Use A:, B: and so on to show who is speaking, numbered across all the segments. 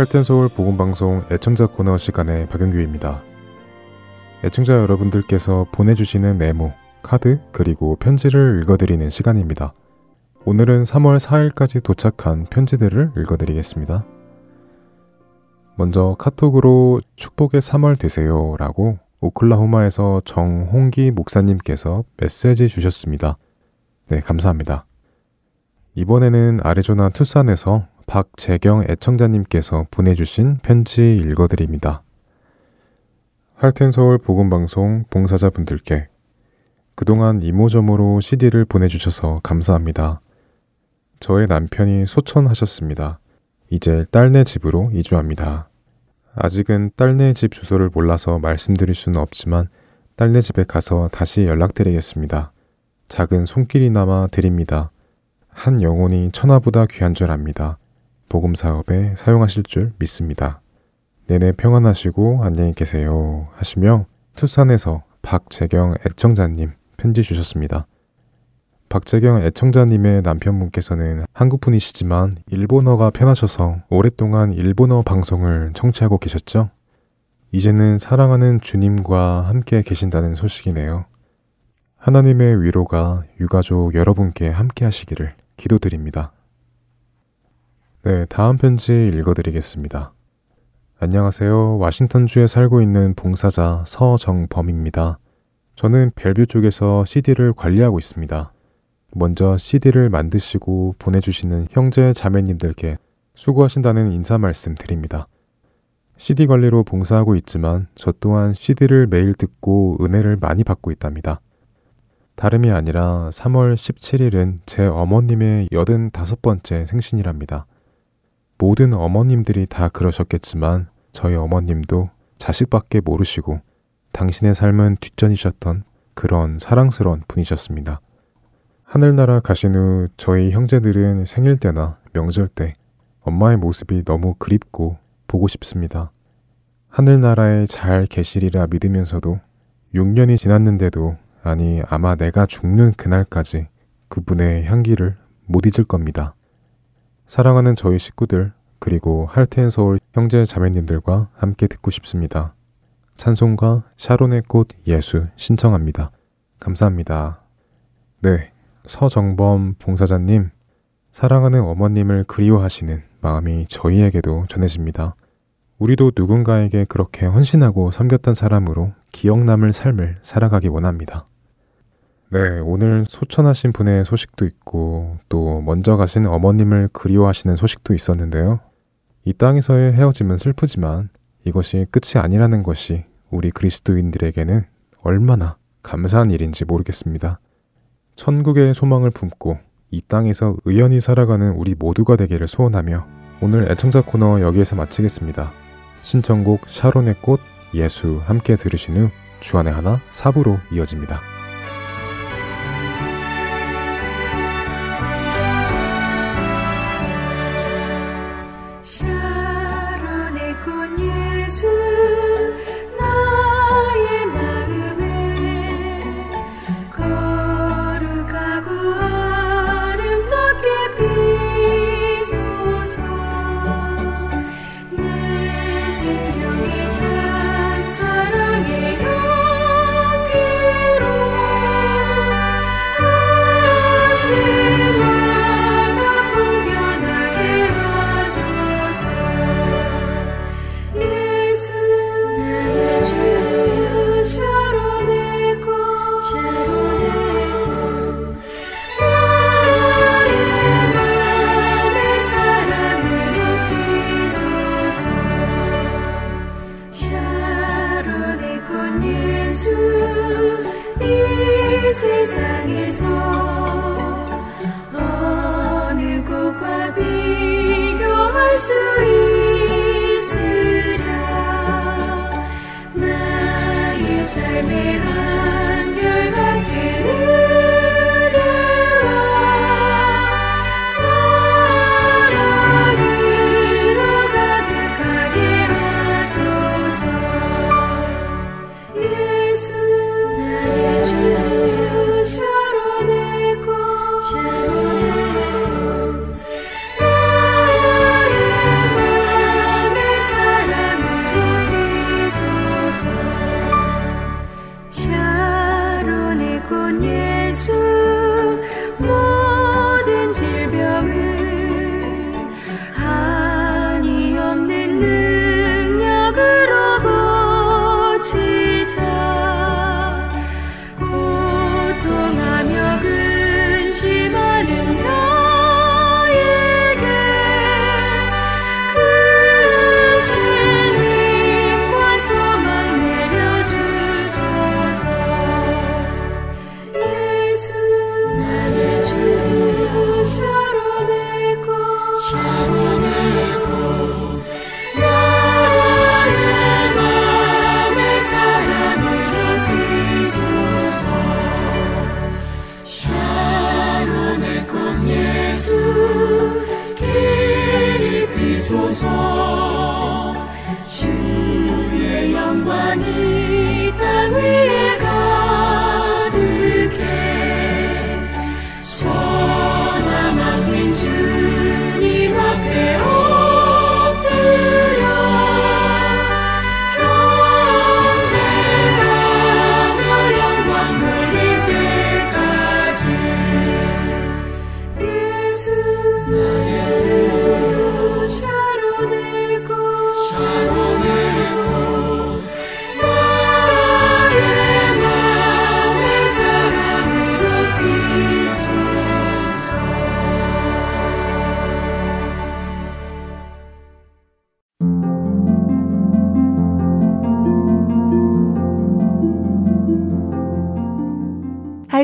A: 할텐서울 보건방송 애청자 코너 시간의 박영규입니다. 애청자 여러분들께서 보내주시는 메모, 카드, 그리고 편지를 읽어드리는 시간입니다. 오늘은 3월 4일까지 도착한 편지들을 읽어드리겠습니다. 먼저 카톡으로 축복의 3월 되세요 라고 오클라호마에서 정홍기 목사님께서 메시지 주셨습니다. 네, 감사합니다. 이번에는 아리조나 투싼에서 박재경 애청자님께서 보내주신 편지 읽어드립니다. 할텐서울 복음방송 봉사자분들께 그동안 이모저모로 CD를 보내주셔서 감사합니다. 저의 남편이 소천하셨습니다. 이제 딸네 집으로 이주합니다. 아직은 딸네 집 주소를 몰라서 말씀드릴 수는 없지만 딸네 집에 가서 다시 연락드리겠습니다. 작은 손길이나마 드립니다. 한 영혼이 천하보다 귀한 줄 압니다. 복음 사업에 사용하실 줄 믿습니다. 내내 평안하시고 안녕히 계세요. 하시며 투싼에서 박재경 애청자님 편지 주셨습니다. 박재경 애청자님의 남편분께서는 한국분이시지만 일본어가 편하셔서 오랫동안 일본어 방송을 청취하고 계셨죠? 이제는 사랑하는 주님과 함께 계신다는 소식이네요. 하나님의 위로가 유가족 여러분께 함께 하시기를 기도드립니다. 네, 다음 편지 읽어드리겠습니다. 안녕하세요. 와싱턴주에 살고 있는 봉사자 서정범입니다. 저는 벨뷰 쪽에서 CD를 관리하고 있습니다. 먼저 CD를 만드시고 보내주시는 형제 자매님들께 수고하신다는 인사 말씀 드립니다. CD 관리로 봉사하고 있지만 저 또한 CD를 매일 듣고 은혜를 많이 받고 있답니다. 다름이 아니라 3월 17일은 제 어머님의 85번째 생신이랍니다. 모든 어머님들이 다 그러셨겠지만 저희 어머님도 자식밖에 모르시고 당신의 삶은 뒷전이셨던 그런 사랑스러운 분이셨습니다. 하늘나라 가신 후 저희 형제들은 생일 때나 명절 때 엄마의 모습이 너무 그립고 보고 싶습니다. 하늘나라에 잘 계시리라 믿으면서도 6년이 지났는데도 아니, 아마 내가 죽는 그날까지 그분의 향기를 못 잊을 겁니다. 사랑하는 저희 식구들, 그리고 할텐 서울 형제 자매님들과 함께 듣고 싶습니다. 찬송과 샤론의 꽃 예수 신청합니다. 감사합니다. 네, 서정범 봉사자님, 사랑하는 어머님을 그리워하시는 마음이 저희에게도 전해집니다. 우리도 누군가에게 그렇게 헌신하고 섬겼던 사람으로 기억 남을 삶을 살아가기 원합니다. 네, 오늘 소천하신 분의 소식도 있고 또 먼저 가신 어머님을 그리워하시는 소식도 있었는데요. 이 땅에서의 헤어짐은 슬프지만 이것이 끝이 아니라는 것이 우리 그리스도인들에게는 얼마나 감사한 일인지 모르겠습니다. 천국의 소망을 품고 이 땅에서 의연히 살아가는 우리 모두가 되기를 소원하며 오늘 애청자 코너 여기에서 마치겠습니다. 신청곡 샤론의 꽃 예수 함께 들으신 후 주안의 하나 사부로 이어집니다.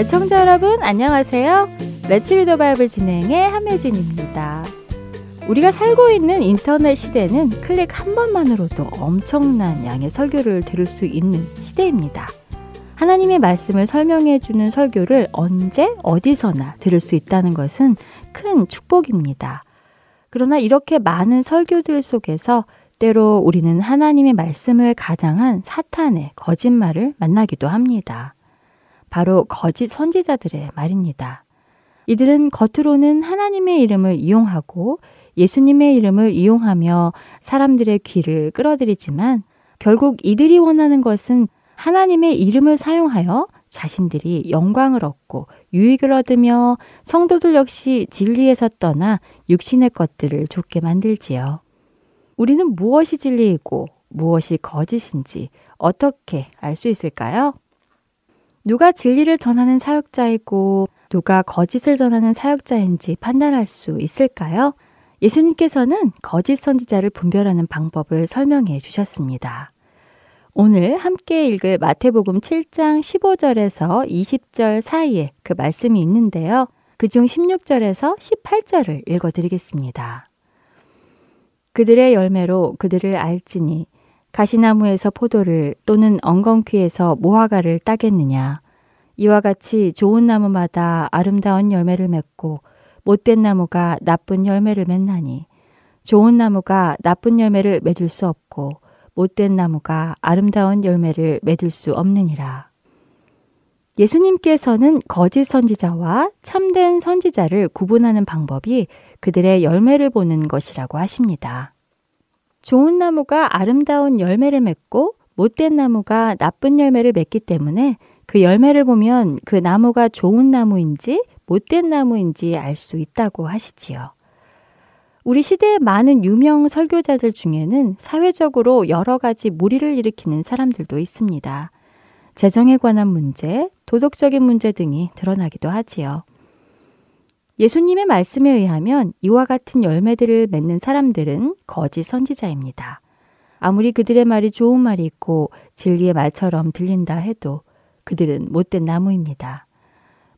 B: 애청자 여러분 안녕하세요. Let's Read the Bible 진행의 함혜진입니다. 우리가 살고 있는 인터넷 시대는 클릭 한 번만으로도 엄청난 양의 설교를 들을 수 있는 시대입니다. 하나님의 말씀을 설명해 주는 설교를 언제 어디서나 들을 수 있다는 것은 큰 축복입니다. 그러나 이렇게 많은 설교들 속에서 때로 우리는 하나님의 말씀을 가장한 사탄의 거짓말을 만나기도 합니다. 바로 거짓 선지자들의 말입니다. 이들은 겉으로는 하나님의 이름을 이용하고 예수님의 이름을 이용하며 사람들의 귀를 끌어들이지만 결국 이들이 원하는 것은 하나님의 이름을 사용하여 자신들이 영광을 얻고 유익을 얻으며 성도들 역시 진리에서 떠나 육신의 것들을 좋게 만들지요. 우리는 무엇이 진리이고 무엇이 거짓인지 어떻게 알 수 있을까요? 누가 진리를 전하는 사역자이고 누가 거짓을 전하는 사역자인지 판단할 수 있을까요? 예수님께서는 거짓 선지자를 분별하는 방법을 설명해 주셨습니다. 오늘 함께 읽을 마태복음 7장 15절에서 20절 사이에 그 말씀이 있는데요. 그중 16절에서 18절을 읽어 드리겠습니다. 그들의 열매로 그들을 알지니 가시나무에서 포도를 또는 엉겅퀴에서 모화가를 따겠느냐. 이와 같이 좋은 나무마다 아름다운 열매를 맺고 못된 나무가 나쁜 열매를 맺나니 좋은 나무가 나쁜 열매를 맺을 수 없고 못된 나무가 아름다운 열매를 맺을 수 없느니라. 예수님께서는 거짓 선지자와 참된 선지자를 구분하는 방법이 그들의 열매를 보는 것이라고 하십니다. 좋은 나무가 아름다운 열매를 맺고 못된 나무가 나쁜 열매를 맺기 때문에 그 열매를 보면 그 나무가 좋은 나무인지 못된 나무인지 알 수 있다고 하시지요. 우리 시대의 많은 유명 설교자들 중에는 사회적으로 여러 가지 무리를 일으키는 사람들도 있습니다. 재정에 관한 문제, 도덕적인 문제 등이 드러나기도 하지요. 예수님의 말씀에 의하면 이와 같은 열매들을 맺는 사람들은 거짓 선지자입니다. 아무리 그들의 말이 좋은 말이 있고 진리의 말처럼 들린다 해도 그들은 못된 나무입니다.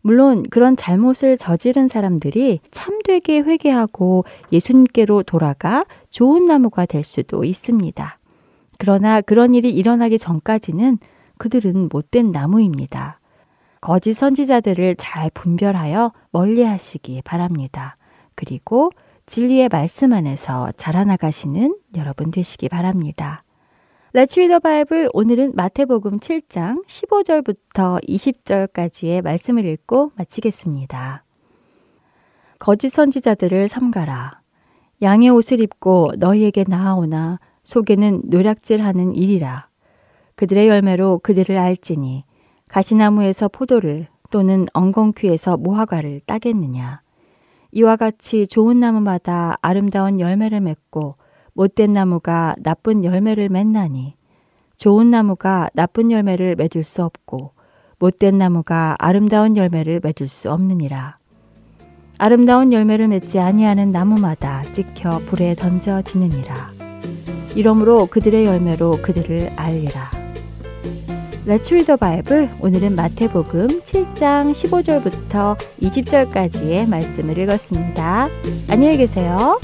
B: 물론 그런 잘못을 저지른 사람들이 참되게 회개하고 예수님께로 돌아가 좋은 나무가 될 수도 있습니다. 그러나 그런 일이 일어나기 전까지는 그들은 못된 나무입니다. 거짓 선지자들을 잘 분별하여 멀리 하시기 바랍니다. 그리고 진리의 말씀 안에서 자라나가시는 여러분 되시기 바랍니다. Let's read the Bible. 오늘은 마태복음 7장 15절부터 20절까지의 말씀을 읽고 마치겠습니다. 거짓 선지자들을 삼가라. 양의 옷을 입고 너희에게 나아오나 속에는 노략질하는 일이라. 그들의 열매로 그들을 알지니 가시나무에서 포도를 또는 엉겅퀴에서 무화과를 따겠느냐. 이와 같이 좋은 나무마다 아름다운 열매를 맺고 못된 나무가 나쁜 열매를 맺나니 좋은 나무가 나쁜 열매를 맺을 수 없고 못된 나무가 아름다운 열매를 맺을 수 없느니라. 아름다운 열매를 맺지 아니하는 나무마다 찍혀 불에 던져지느니라. 이러므로 그들의 열매로 그들을 알리라. Let's read. 오늘은 마태복음 7장 15절부터 20절까지의 말씀을 읽었습니다. 안녕히 계세요.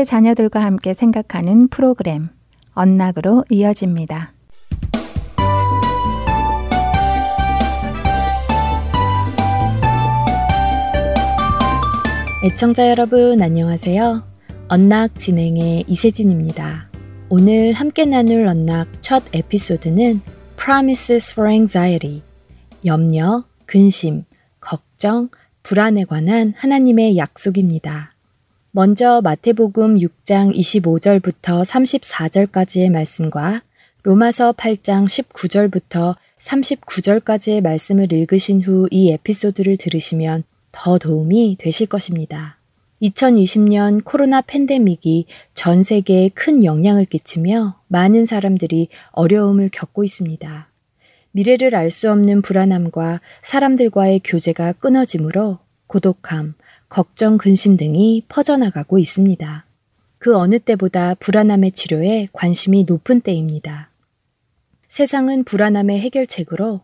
C: 10대 자녀들과 함께 생각하는 프로그램 언락으로 이어집니다.
D: 애청자 여러분 안녕하세요. 언락 진행의 이세진입니다. 오늘 함께 나눌 언락 첫 에피소드는 Promises for Anxiety 염려, 근심, 걱정, 불안에 관한 하나님의 약속입니다. 먼저 마태복음 6장 25절부터 34절까지의 말씀과 로마서 8장 19절부터 39절까지의 말씀을 읽으신 후 이 에피소드를 들으시면 더 도움이 되실 것입니다. 2020년 코로나 팬데믹이 전 세계에 큰 영향을 끼치며 많은 사람들이 어려움을 겪고 있습니다. 미래를 알 수 없는 불안함과 사람들과의 교제가 끊어지므로 고독함, 걱정, 근심 등이 퍼져나가고 있습니다. 그 어느 때보다 불안함의 치료에 관심이 높은 때입니다. 세상은 불안함의 해결책으로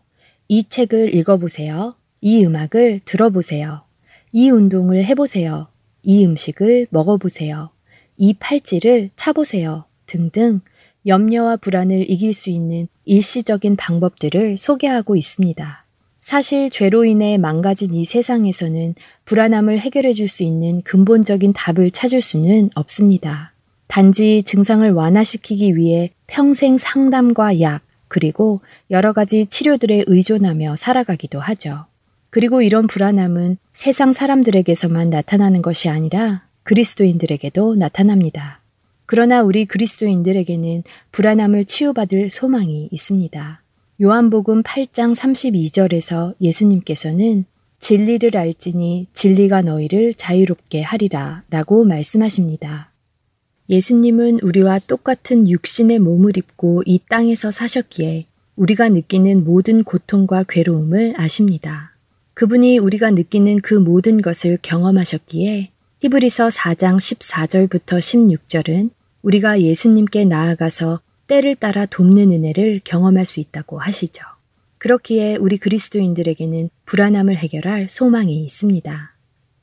D: 이 책을 읽어보세요. 이 음악을 들어보세요. 이 운동을 해보세요. 이 음식을 먹어보세요. 이 팔찌를 차보세요. 등등 염려와 불안을 이길 수 있는 일시적인 방법들을 소개하고 있습니다. 사실 죄로 인해 망가진 이 세상에서는 불안함을 해결해 줄 수 있는 근본적인 답을 찾을 수는 없습니다. 단지 증상을 완화시키기 위해 평생 상담과 약, 그리고 여러 가지 치료들에 의존하며 살아가기도 하죠. 그리고 이런 불안함은 세상 사람들에게서만 나타나는 것이 아니라 그리스도인들에게도 나타납니다. 그러나 우리 그리스도인들에게는 불안함을 치유받을 소망이 있습니다. 요한복음 8장 32절에서 예수님께서는 진리를 알지니 진리가 너희를 자유롭게 하리라 라고 말씀하십니다. 예수님은 우리와 똑같은 육신의 몸을 입고 이 땅에서 사셨기에 우리가 느끼는 모든 고통과 괴로움을 아십니다. 그분이 우리가 느끼는 그 모든 것을 경험하셨기에 히브리서 4장 14절부터 16절은 우리가 예수님께 나아가서 때를 따라 돕는 은혜를 경험할 수 있다고 하시죠. 그렇기에 우리 그리스도인들에게는 불안함을 해결할 소망이 있습니다.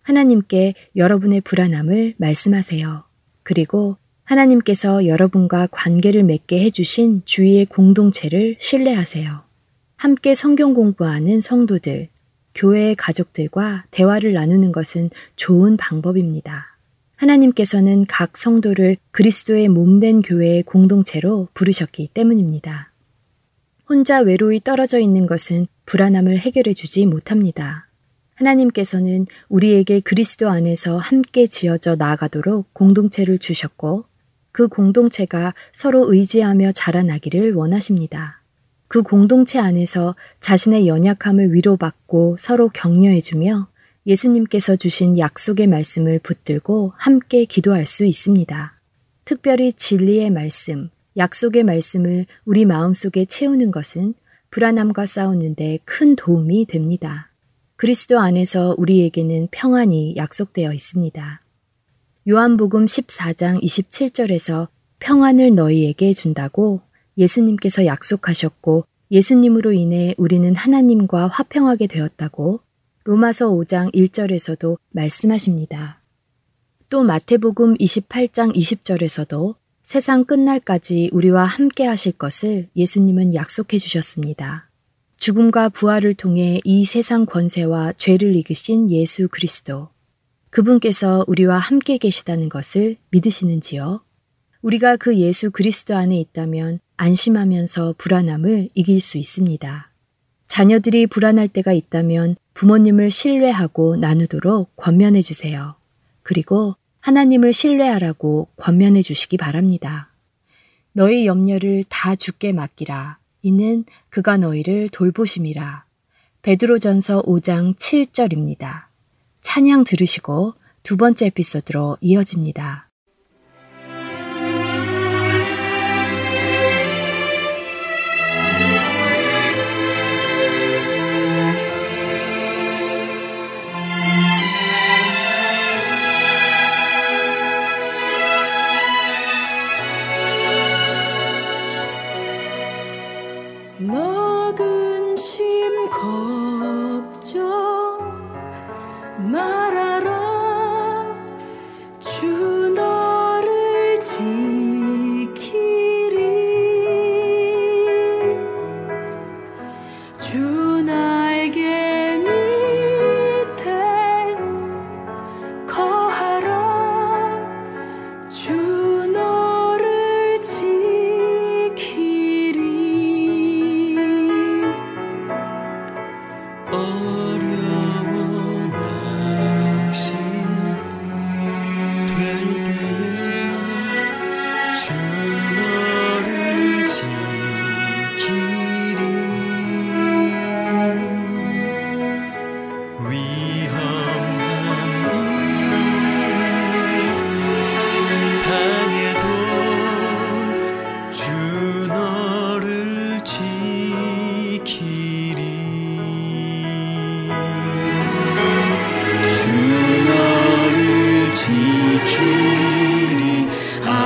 D: 하나님께 여러분의 불안함을 말씀하세요. 그리고 하나님께서 여러분과 관계를 맺게 해주신 주위의 공동체를 신뢰하세요. 함께 성경 공부하는 성도들, 교회의 가족들과 대화를 나누는 것은 좋은 방법입니다. 하나님께서는 각 성도를 그리스도의 몸된 교회의 공동체로 부르셨기 때문입니다. 혼자 외로이 떨어져 있는 것은 불안함을 해결해 주지 못합니다. 하나님께서는 우리에게 그리스도 안에서 함께 지어져 나아가도록 공동체를 주셨고 그 공동체가 서로 의지하며 자라나기를 원하십니다. 그 공동체 안에서 자신의 연약함을 위로받고 서로 격려해주며 예수님께서 주신 약속의 말씀을 붙들고 함께 기도할 수 있습니다. 특별히 진리의 말씀, 약속의 말씀을 우리 마음속에 채우는 것은 불안함과 싸우는데 큰 도움이 됩니다. 그리스도 안에서 우리에게는 평안이 약속되어 있습니다. 요한복음 14장 27절에서 평안을 너희에게 준다고 예수님께서 약속하셨고 예수님으로 인해 우리는 하나님과 화평하게 되었다고 로마서 5장 1절에서도 말씀하십니다. 또 마태복음 28장 20절에서도 세상 끝날까지 우리와 함께 하실 것을 예수님은 약속해 주셨습니다. 죽음과 부활을 통해 이 세상 권세와 죄를 이기신 예수 그리스도. 그분께서 우리와 함께 계시다는 것을 믿으시는지요? 우리가 그 예수 그리스도 안에 있다면 안심하면서 불안함을 이길 수 있습니다. 자녀들이 불안할 때가 있다면 부모님을 신뢰하고 나누도록 권면해 주세요. 그리고 하나님을 신뢰하라고 권면해 주시기 바랍니다. 너희 염려를 다 주께 맡기라. 이는 그가 너희를 돌보심이라. 베드로전서 5장 7절입니다. 찬양 들으시고 두 번째 에피소드로 이어집니다.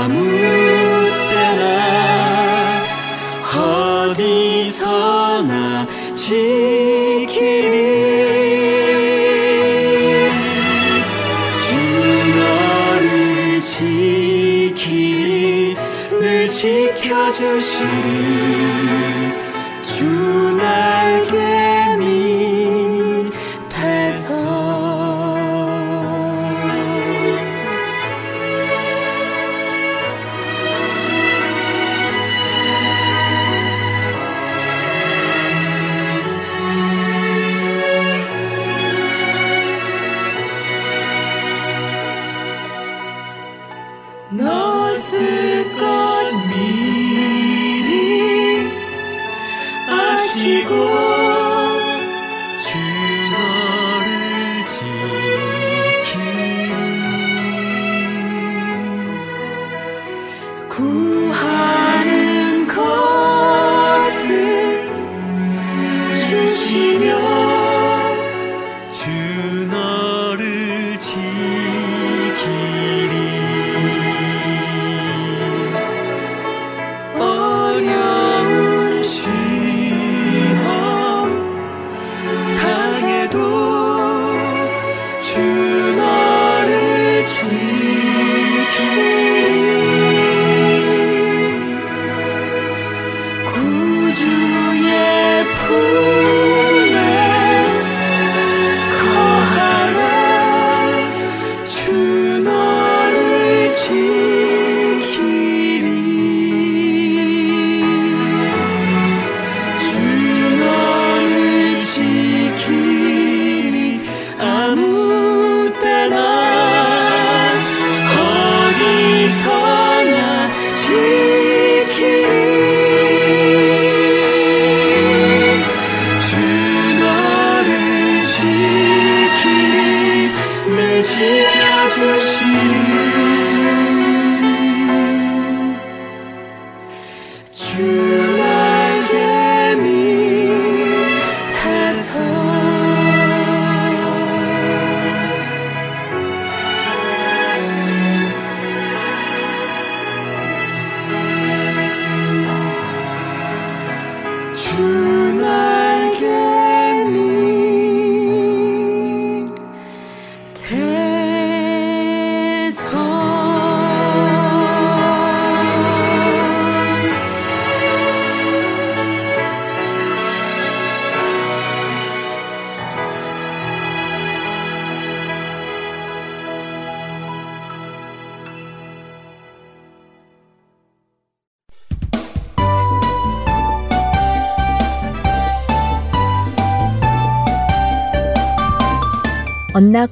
E: 아무 때나 어디서나 지키리 주 너를
D: 지키리 늘 지켜주시리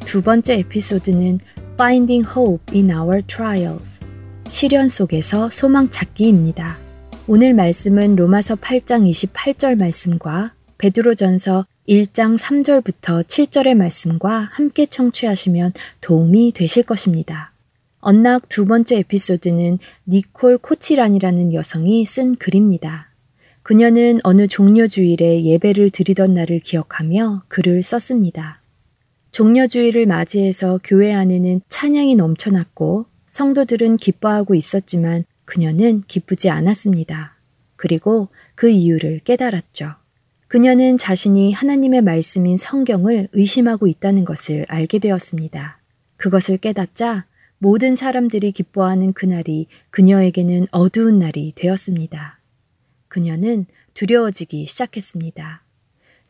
D: 두 번째 에피소드는 Finding Hope in Our Trials. 시련 속에서 소망 찾기입니다. 오늘 말씀은 로마서 8장 28절 말씀과 베드로전서 1장 3절부터 7절의 말씀과 함께 청취하시면 도움이 되실 것입니다. 언락 두 번째 에피소드는 니콜 코치란이라는 여성이 쓴 글입니다. 그녀는 어느 종려주일에 예배를 드리던 날을 기억하며 글을 썼습니다. 종려주의를 맞이해서 교회 안에는 찬양이 넘쳐났고 성도들은 기뻐하고 있었지만 그녀는 기쁘지 않았습니다. 그리고 그 이유를 깨달았죠. 그녀는 자신이 하나님의 말씀인 성경을 의심하고 있다는 것을 알게 되었습니다. 그것을 깨닫자 모든 사람들이 기뻐하는 그날이 그녀에게는 어두운 날이 되었습니다. 그녀는 두려워지기 시작했습니다.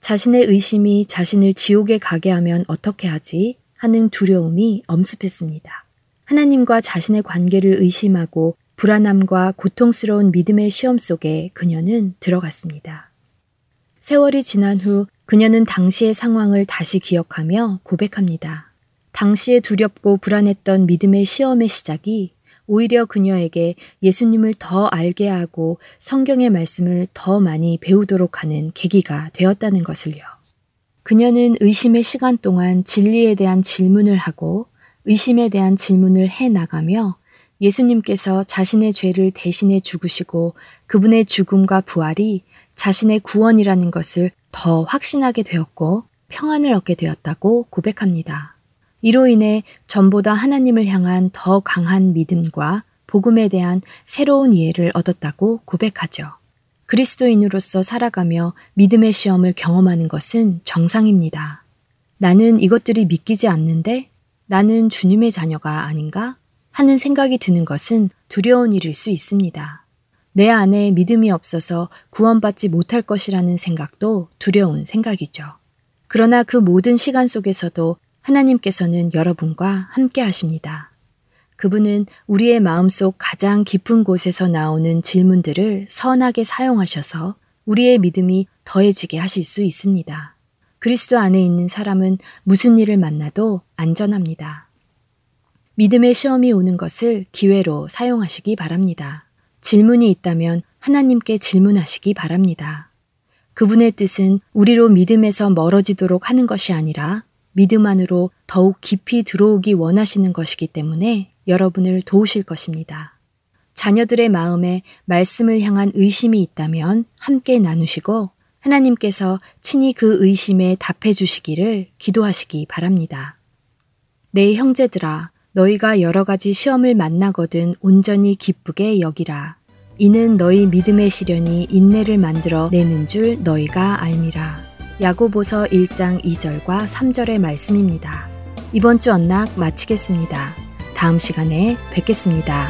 D: 자신의 의심이 자신을 지옥에 가게 하면 어떻게 하지? 하는 두려움이 엄습했습니다. 하나님과 자신의 관계를 의심하고 불안함과 고통스러운 믿음의 시험 속에 그녀는 들어갔습니다. 세월이 지난 후 그녀는 당시의 상황을 다시 기억하며 고백합니다. 당시에 두렵고 불안했던 믿음의 시험의 시작이 오히려 그녀에게 예수님을 더 알게 하고 성경의 말씀을 더 많이 배우도록 하는 계기가 되었다는 것을요. 그녀는 의심의 시간 동안 진리에 대한 질문을 하고 의심에 대한 질문을 해 나가며 예수님께서 자신의 죄를 대신해 죽으시고 그분의 죽음과 부활이 자신의 구원이라는 것을 더 확신하게 되었고 평안을 얻게 되었다고 고백합니다. 이로 인해 전보다 하나님을 향한 더 강한 믿음과 복음에 대한 새로운 이해를 얻었다고 고백하죠.
F: 그리스도인으로서 살아가며 믿음의 시험을 경험하는 것은 정상입니다. 나는 이것들이 믿기지 않는데 나는 주님의 자녀가 아닌가? 하는 생각이 드는 것은 두려운 일일 수 있습니다. 내 안에 믿음이 없어서 구원받지 못할 것이라는 생각도 두려운 생각이죠. 그러나 그 모든 시간 속에서도 하나님께서는 여러분과 함께 하십니다. 그분은 우리의 마음속 가장 깊은 곳에서 나오는 질문들을 선하게 사용하셔서 우리의 믿음이 더해지게 하실 수 있습니다. 그리스도 안에 있는 사람은 무슨 일을 만나도 안전합니다. 믿음의 시험이 오는 것을 기회로 사용하시기 바랍니다. 질문이 있다면 하나님께 질문하시기 바랍니다. 그분의 뜻은 우리로 믿음에서 멀어지도록 하는 것이 아니라 믿음 안으로 더욱 깊이 들어오기 원하시는 것이기 때문에 여러분을 도우실 것입니다. 자녀들의 마음에 말씀을 향한 의심이 있다면 함께 나누시고 하나님께서 친히 그 의심에 답해 주시기를 기도하시기 바랍니다. 내 형제들아, 너희가 여러 가지 시험을 만나거든 온전히 기쁘게 여기라. 이는 너희 믿음의 시련이 인내를 만들어 내는 줄 너희가 알미라. 야고보서 1장 2절과 3절의 말씀입니다. 이번 주 언락 마치겠습니다. 다음 시간에 뵙겠습니다.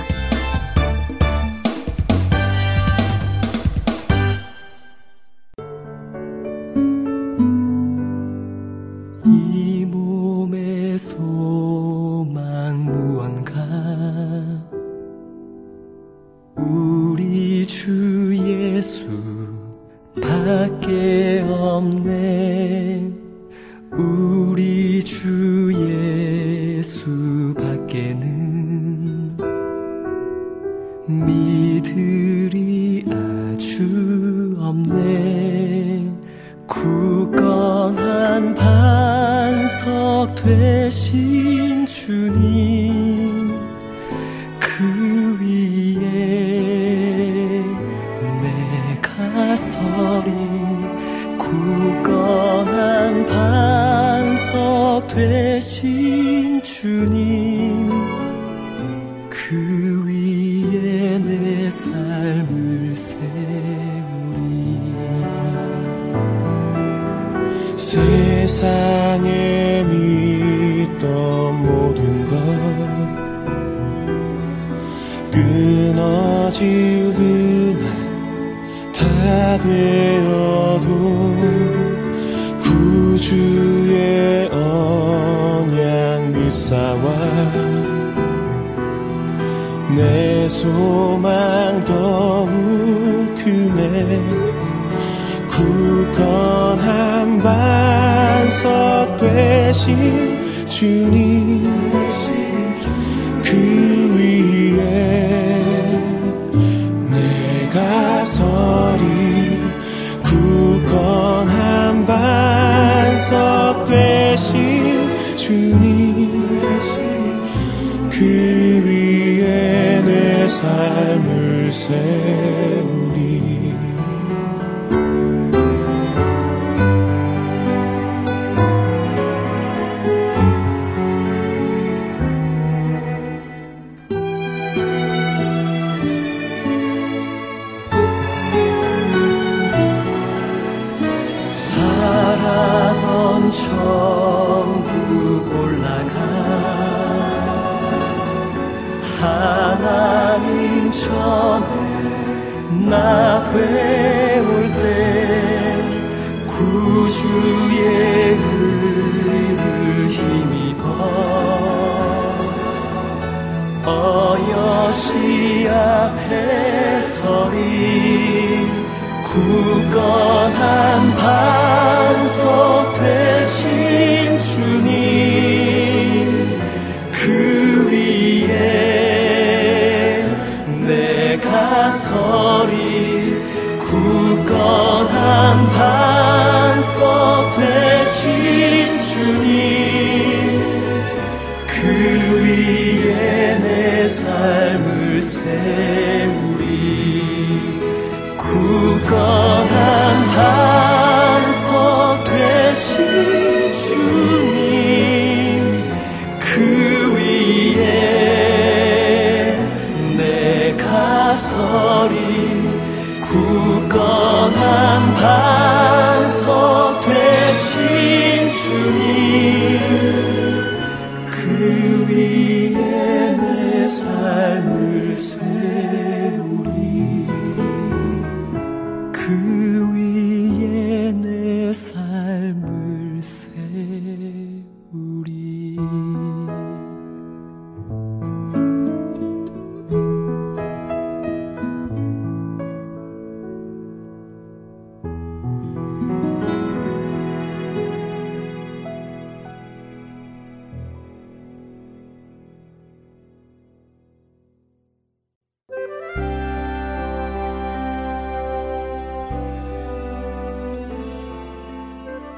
E: 없는 굳건한 반석 되시
F: 천국 올라가 하나님 전에 나 배울 때 구주의 의를 힘입어 어여시 앞에 서리. 굳건한 반석
E: 되신 주님 그 위에 내가 서리 굳건한 반석 되신 주님 그 위에 내 삶을 세우 굳건한 반석 되신 주님 그 위에 내가 서리 굳건한 반석 되신 주님.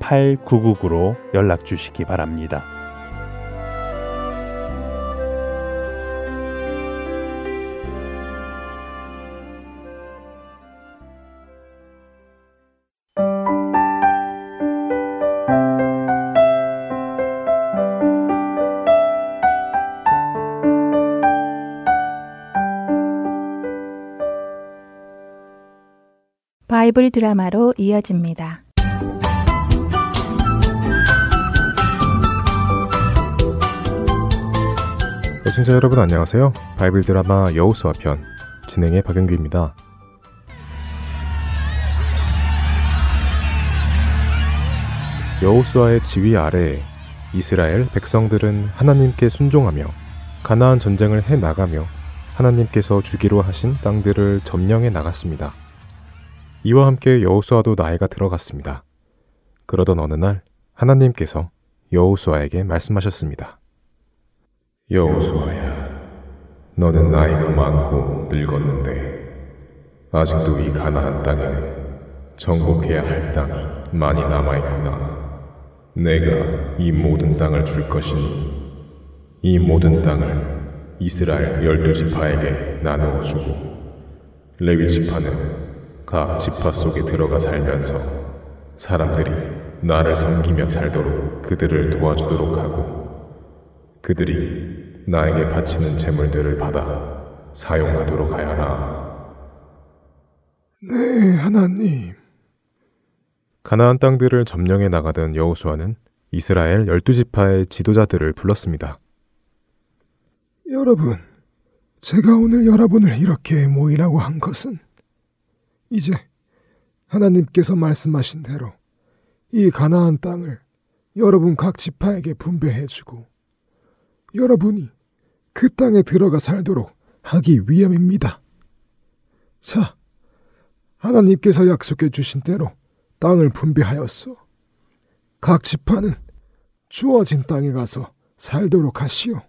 G: 602-866-8999로 연락 주시기 바랍니다.
C: 바이블 드라마로 이어집니다.
A: 애청자 여러분 안녕하세요. 바이블 드라마 여호수아 편 진행의 박영규입니다. 여호수아의 지휘 아래에 이스라엘 백성들은 하나님께 순종하며 가나안 전쟁을 해 나가며 하나님께서 주기로 하신 땅들을 점령해 나갔습니다. 이와 함께 여호수아도 나이가 들어갔습니다. 그러던 어느 날 하나님께서 여호수아에게 말씀하셨습니다. 여호수아야, 너는 나이가 많고 늙었는데 아직도 이 가나안 땅에는 정복해야 할 땅이 많이 남아 있구나. 내가 이 모든 땅을 줄 것이니 이 모든 땅을 이스라엘 열두 지파에게 나누어 주고 레위 지파는 각 지파 속에 들어가 살면서 사람들이 나를 섬기며 살도록 그들을 도와주도록 하고 그들이 나에게 바치는 재물들을 받아 사용하도록 하여라.
H: 네, 하나님.
A: 가나안 땅들을 점령해 나가던 여호수아는 이스라엘 열두 지파의 지도자들을 불렀습니다.
H: 여러분, 제가 오늘 여러분을 이렇게 모이라고 한 것은 이제 하나님께서 말씀하신 대로 이 가나안 땅을 여러분 각 지파에게 분배해 주고 여러분이 그 땅에 들어가 살도록 하기 위함입니다. 자, 하나님께서 약속해 주신 대로 땅을 분배하였어. 각 지파는 주어진 땅에 가서 살도록 하시오.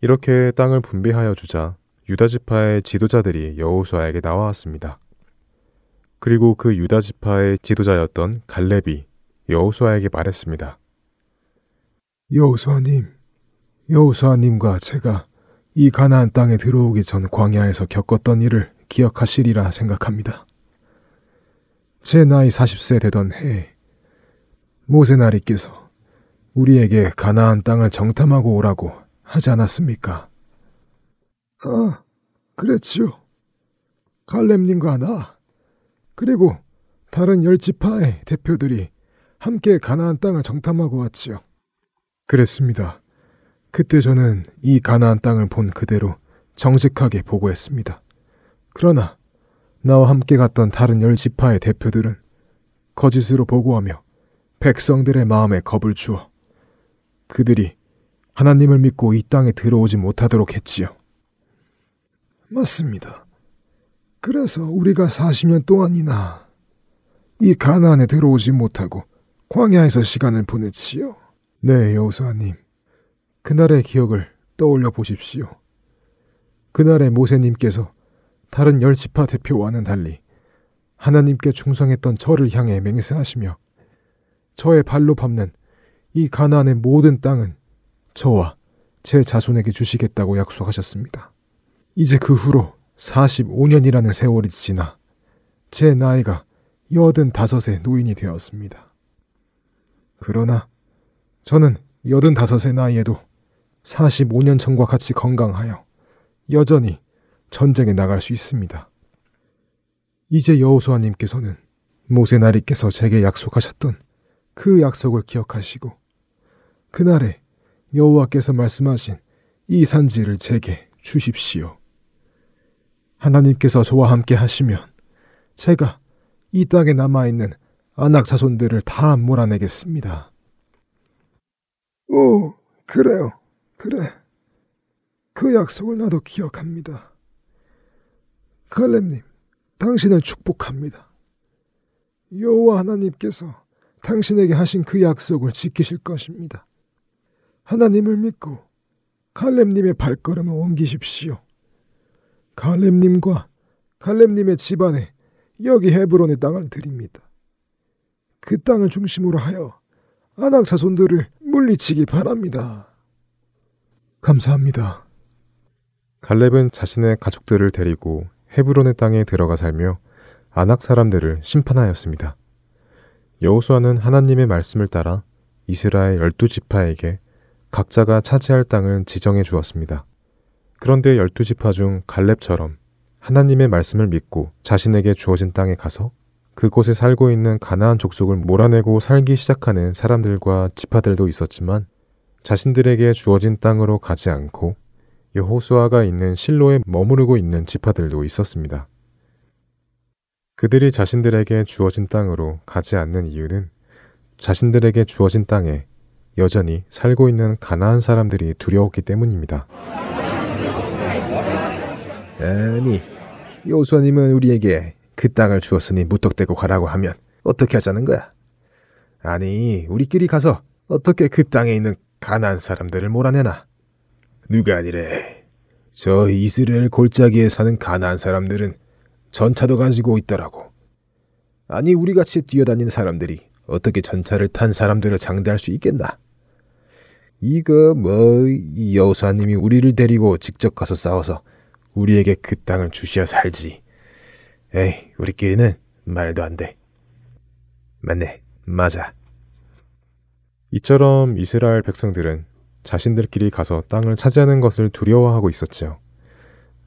A: 이렇게 땅을 분배하여 주자 유다 지파의 지도자들이 여호수아에게 나와왔습니다. 그리고 그 유다 지파의 지도자였던 갈렙이 여호수아에게 말했습니다.
H: 여호수아님, 여호수아님과 제가 이 가나안 땅에 들어오기 전 광야에서 겪었던 일을 기억하시리라 생각합니다. 제 나이 40세 되던 해 모세나리께서 우리에게 가나안 땅을 정탐하고 오라고 하지 않았습니까? 아, 그랬지요. 갈렙님과 나, 그리고 다른 열 지파의 대표들이 함께 가나안 땅을 정탐하고 왔지요. 그랬습니다. 그때 저는 이 가나안 땅을 본 그대로 정직하게 보고했습니다. 그러나 나와 함께 갔던 다른 열 지파의 대표들은 거짓으로 보고하며 백성들의 마음에 겁을 주어 그들이 하나님을 믿고 이 땅에 들어오지 못하도록 했지요. 맞습니다. 그래서 우리가 40년 동안이나 이 가나안에 들어오지 못하고 광야에서 시간을 보냈지요. 네, 여호수아님. 그날의 기억을 떠올려 보십시오. 그날의 모세님께서 다른 열 지파 대표와는 달리 하나님께 충성했던 저를 향해 맹세하시며 저의 발로 밟는 이 가나안의 모든 땅은 저와 제 자손에게 주시겠다고 약속하셨습니다. 이제 그 후로 45년이라는 세월이 지나 제 나이가 85의 노인이 되었습니다. 그러나 저는 85의 나이에도 45년 전과 같이 건강하여 여전히 전쟁에 나갈 수 있습니다. 이제 여호수아님께서는 모세나리께서 제게 약속하셨던 그 약속을 기억하시고 그날에 여호와께서 말씀하신 이 산지를 제게 주십시오. 하나님께서 저와 함께 하시면 제가 이 땅에 남아있는 안악 자손들을 다 몰아내겠습니다. 오, 그래요. 그래. 그 약속을 나도 기억합니다. 칼렘님, 당신을 축복합니다. 여호와 하나님께서 당신에게 하신 그 약속을 지키실 것입니다. 하나님을 믿고 칼렘님의 발걸음을 옮기십시오. 칼렘님과 칼렘님의 집안에 여기 헤브론의 땅을 드립니다. 그 땅을 중심으로 하여 아낙 자손들을 물리치기 바랍니다. 감사합니다.
A: 갈렙은 자신의 가족들을 데리고 헤브론의 땅에 들어가 살며 아낙 사람들을 심판하였습니다. 여호수아는 하나님의 말씀을 따라 이스라엘 열두 지파에게 각자가 차지할 땅을 지정해 주었습니다. 그런데 열두 지파 중 갈렙처럼 하나님의 말씀을 믿고 자신에게 주어진 땅에 가서 그곳에 살고 있는 가나안 족속을 몰아내고 살기 시작하는 사람들과 지파들도 있었지만 자신들에게 주어진 땅으로 가지 않고 여호수아가 있는 실로에 머무르고 있는 지파들도 있었습니다. 그들이 자신들에게 주어진 땅으로 가지 않는 이유는 자신들에게 주어진 땅에 여전히 살고 있는 가나안 사람들이 두려웠기 때문입니다.
H: 아니, 요수아님은 우리에게 그 땅을 주었으니 무턱대고 가라고 하면 어떻게 하자는 거야? 아니, 우리끼리 가서 어떻게 그 땅에 있는 가난 사람들을 몰아내나? 누가 아니래. 저 이스라엘 골짜기에 사는 가난 사람들은 전차도 가지고 있더라고. 아니, 우리같이 뛰어다니는 사람들이 어떻게 전차를 탄 사람들을 상대할 수 있겠나? 이거 뭐 여호수아님이 우리를 데리고 직접 가서 싸워서 우리에게 그 땅을 주시어 살지. 에이, 우리끼리는 말도 안 돼. 맞네, 맞아.
A: 이처럼 이스라엘 백성들은 자신들끼리 가서 땅을 차지하는 것을 두려워하고 있었지요.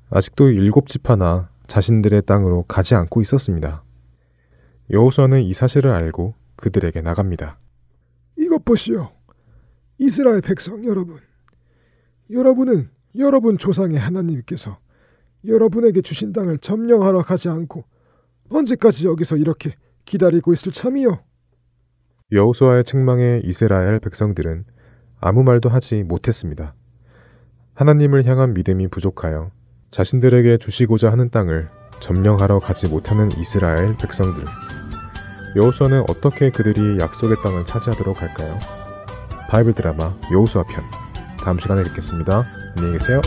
A: 아직도 일곱 집 하나 자신들의 땅으로 가지 않고 있었습니다. 여호수아는 이 사실을 알고 그들에게 나갑니다.
H: 이것 보시오. 이스라엘 백성 여러분. 여러분은 여러분 조상의 하나님께서 여러분에게 주신 땅을 점령하러 가지 않고 언제까지 여기서 이렇게 기다리고 있을 참이요?
A: 여호수아의 책망에 이스라엘 백성들은 아무 말도 하지 못했습니다. 하나님을 향한 믿음이 부족하여 자신들에게 주시고자 하는 땅을 점령하러 가지 못하는 이스라엘 백성들. 여호수아는 어떻게 그들이 약속의 땅을 차지하도록 할까요? 바이블 드라마 여호수아 편 다음 시간에 뵙겠습니다. 안녕히 계세요.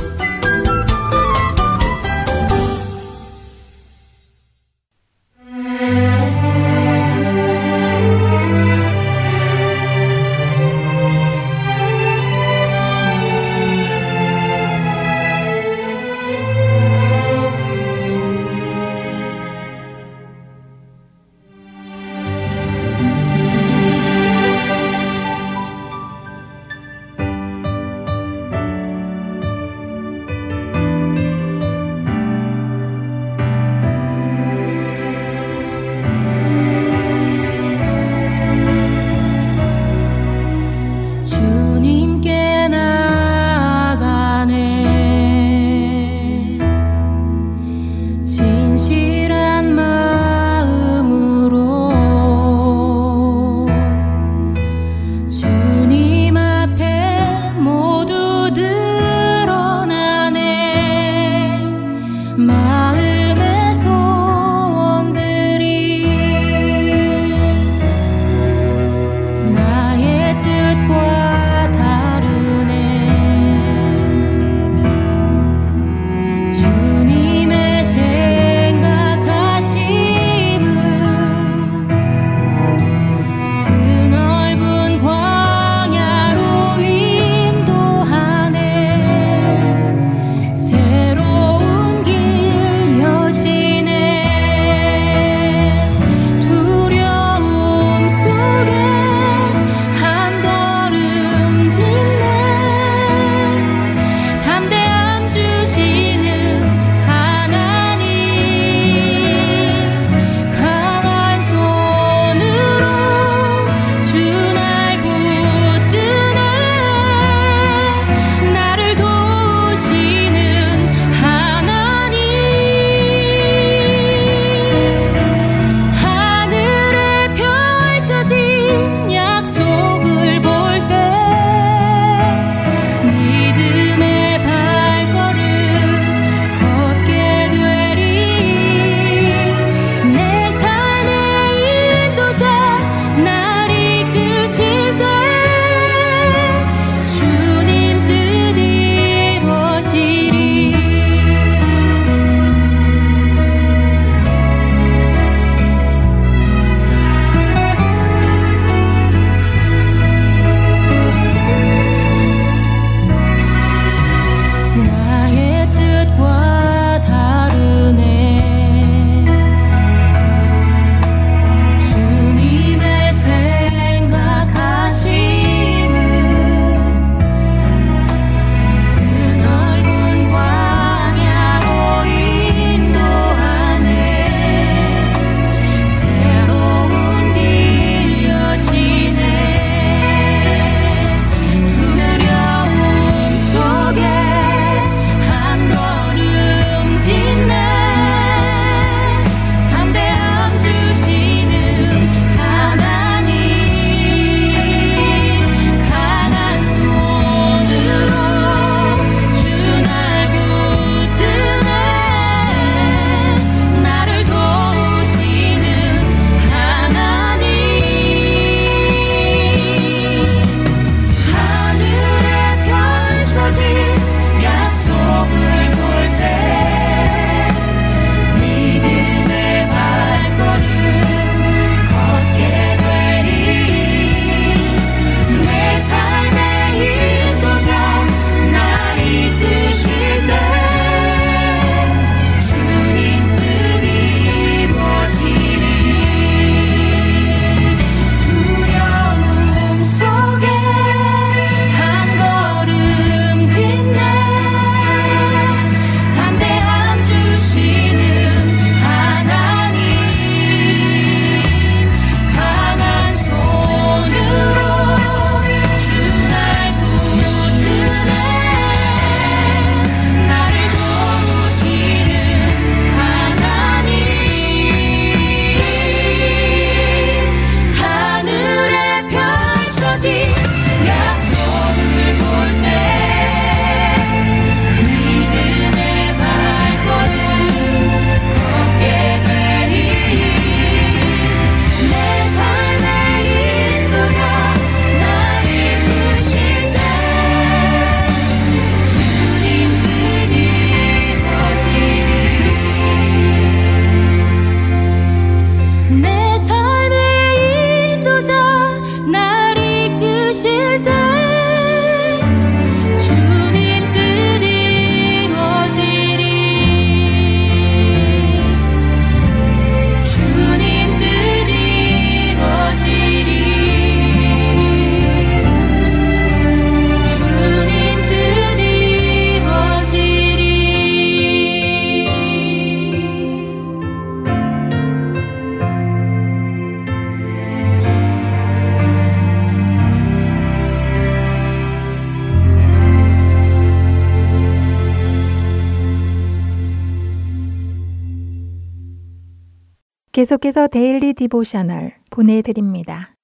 C: 계속해서 Daily Devotional 보내드립니다.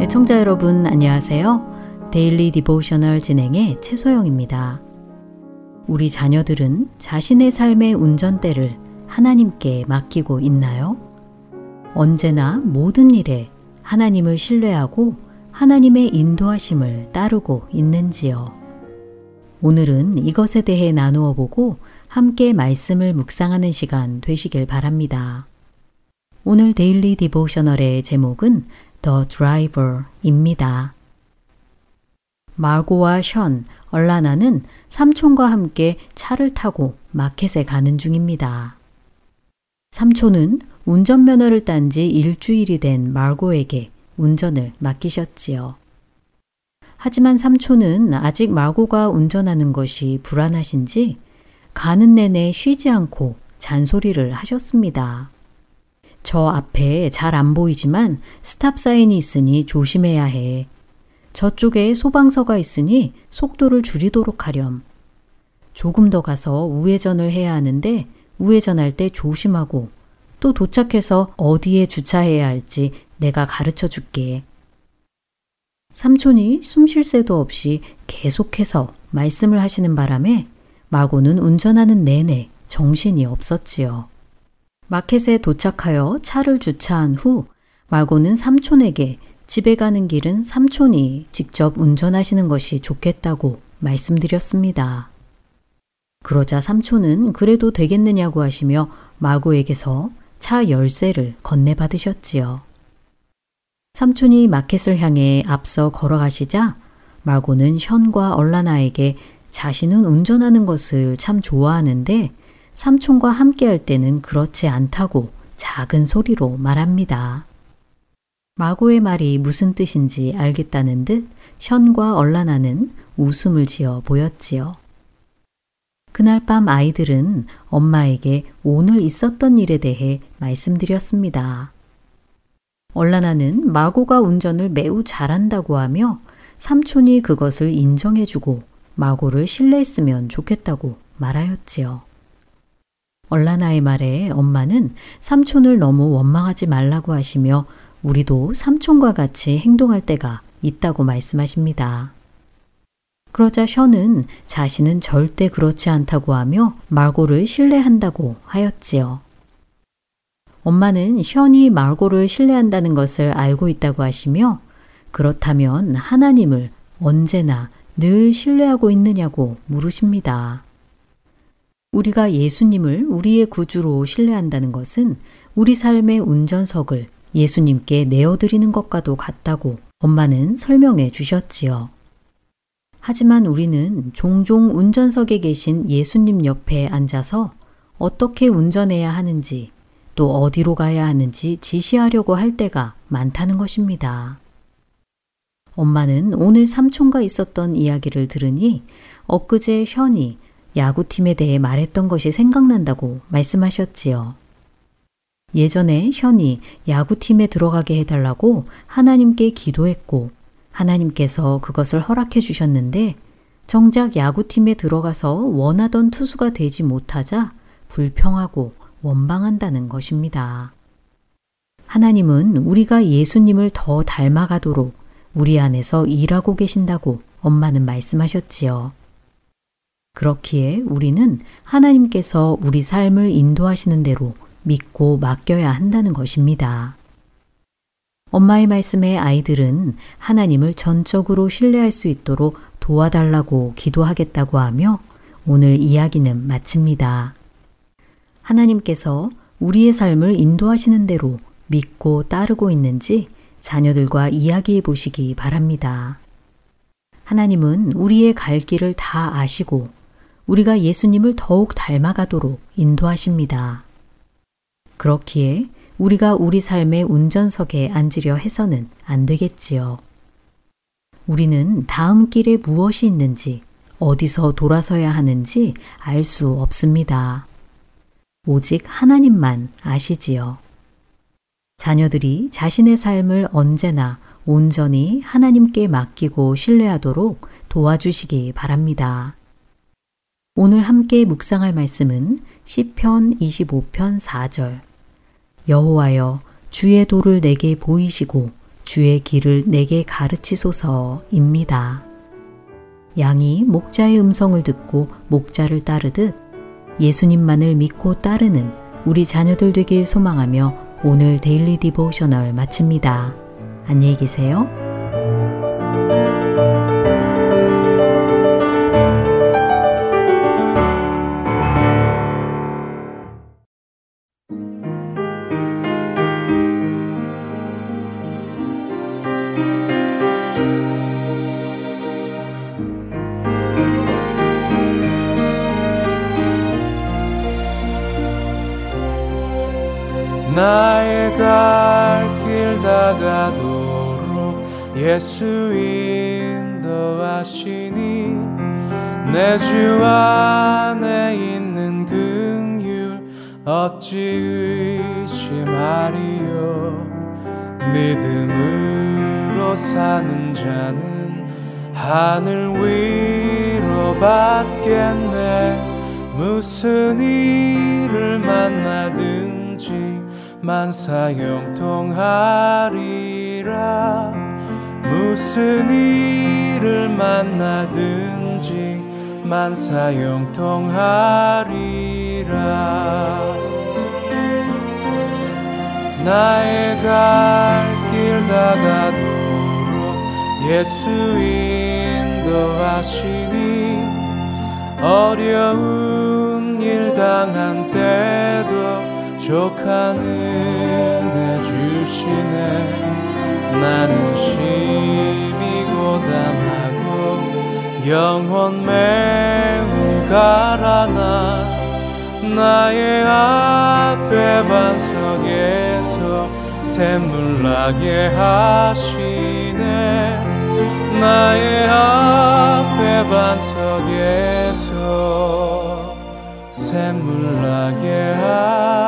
I: 애청자 여러분 안녕하세요. Daily Devotional 진행의 최소영입니다. 우리 자녀들은 자신의 삶의 운전대를 하나님께 맡기고 있나요? 언제나 모든 일에 하나님을 신뢰하고 하나님의 인도하심을 따르고 있는지요? 오늘은 이것에 대해 나누어 보고 함께 말씀을 묵상하는 시간 되시길 바랍니다. 오늘 Daily Devotional의 제목은 The Driver입니다. 마고와 션, 얼라나는 삼촌과 함께 차를 타고 마켓에 가는 중입니다. 삼촌은 운전면허를 딴 지 일주일이 된 말고에게 운전을 맡기셨지요. 하지만 삼촌은 아직 마고가 운전하는 것이 불안하신지 가는 내내 쉬지 않고 잔소리를 하셨습니다. 저 앞에 잘 안 보이지만 스탑 사인이 있으니 조심해야 해. 저쪽에 소방서가 있으니 속도를 줄이도록 하렴. 조금 더 가서 우회전을 해야 하는데 우회전할 때 조심하고 또 도착해서 어디에 주차해야 할지 내가 가르쳐 줄게. 삼촌이 숨 쉴 새도 없이 계속해서 말씀을 하시는 바람에 마고는 운전하는 내내 정신이 없었지요. 마켓에 도착하여 차를 주차한 후 마고는 삼촌에게 집에 가는 길은 삼촌이 직접 운전하시는 것이 좋겠다고 말씀드렸습니다. 그러자 삼촌은 그래도 되겠느냐고 하시며 마고에게서 차 열쇠를 건네받으셨지요. 삼촌이 마켓을 향해 앞서 걸어가시자 마고는 션과 얼라나에게 자신은 운전하는 것을 참 좋아하는데 삼촌과 함께 할 때는 그렇지 않다고 작은 소리로 말합니다. 마고의 말이 무슨 뜻인지 알겠다는 듯 션과 얼라나는 웃음을 지어 보였지요. 그날 밤 아이들은 엄마에게 오늘 있었던 일에 대해 말씀드렸습니다. 얼라나는 마고가 운전을 매우 잘한다고 하며 삼촌이 그것을 인정해주고 마고를 신뢰했으면 좋겠다고 말하였지요. 얼라나의 말에 엄마는 삼촌을 너무 원망하지 말라고 하시며 우리도 삼촌과 같이 행동할 때가 있다고 말씀하십니다. 그러자 션은 자신은 절대 그렇지 않다고 하며 말고를 신뢰한다고 하였지요. 엄마는 션이 말고를 신뢰한다는 것을 알고 있다고 하시며 그렇다면 하나님을 언제나 늘 신뢰하고 있느냐고 물으십니다. 우리가 예수님을 우리의 구주로 신뢰한다는 것은 우리 삶의 운전석을 예수님께 내어드리는 것과도 같다고 엄마는 설명해 주셨지요. 하지만 우리는 종종 운전석에 계신 예수님 옆에 앉아서 어떻게 운전해야 하는지 또 어디로 가야 하는지 지시하려고 할 때가 많다는 것입니다. 엄마는 오늘 삼촌과 있었던 이야기를 들으니 엊그제 션이 야구팀에 대해 말했던 것이 생각난다고 말씀하셨지요. 예전에 션이 야구팀에 들어가게 해달라고 하나님께 기도했고 하나님께서 그것을 허락해 주셨는데 정작 야구팀에 들어가서 원하던 투수가 되지 못하자 불평하고 원망한다는 것입니다. 하나님은 우리가 예수님을 더 닮아가도록 우리 안에서 일하고 계신다고 엄마는 말씀하셨지요. 그렇기에 우리는 하나님께서 우리 삶을 인도하시는 대로 믿고 맡겨야 한다는 것입니다. 엄마의 말씀에 아이들은 하나님을 전적으로 신뢰할 수 있도록 도와달라고 기도하겠다고 하며 오늘 이야기는 마칩니다. 하나님께서 우리의 삶을 인도하시는 대로 믿고 따르고 있는지 자녀들과 이야기해 보시기 바랍니다. 하나님은 우리의 갈 길을 다 아시고 우리가 예수님을 더욱 닮아가도록 인도하십니다. 그렇기에 우리가 우리 삶의 운전석에 앉으려 해서는 안 되겠지요. 우리는 다음 길에 무엇이 있는지, 어디서 돌아서야 하는지 알 수 없습니다. 오직 하나님만 아시지요. 자녀들이 자신의 삶을 언제나 온전히 하나님께 맡기고 신뢰하도록 도와주시기 바랍니다. 오늘 함께 묵상할 말씀은 시편 25편 4절 여호와여 주의 도를 내게 보이시고 주의 길을 내게 가르치소서입니다. 양이 목자의 음성을 듣고 목자를 따르듯 예수님만을 믿고 따르는 우리 자녀들 되길 소망하며 오늘 데일리 디보셔널 마칩니다. 안녕히 계세요.
F: 예수 인도하시니 내 주 안에 있는 긍휼 어찌 의심하리요? 믿음으로 사는 자는 하늘 위로 받겠네. 무슨 일을 만나든지 만사 형통하리라 무슨 일을 만나든지 만사형통하리라. 나의 갈 길 다가도록 예수 인도하시니 어려운 일 당한 때도 족한 은혜 주시네 나는 심히 고담하고 영혼 매우 가라나 나의 앞에 반석에서 샘물 나게 하시네. 나의 앞에 반석에서 샘물 나게 하시네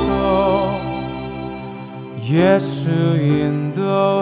F: 예수 인도하셨네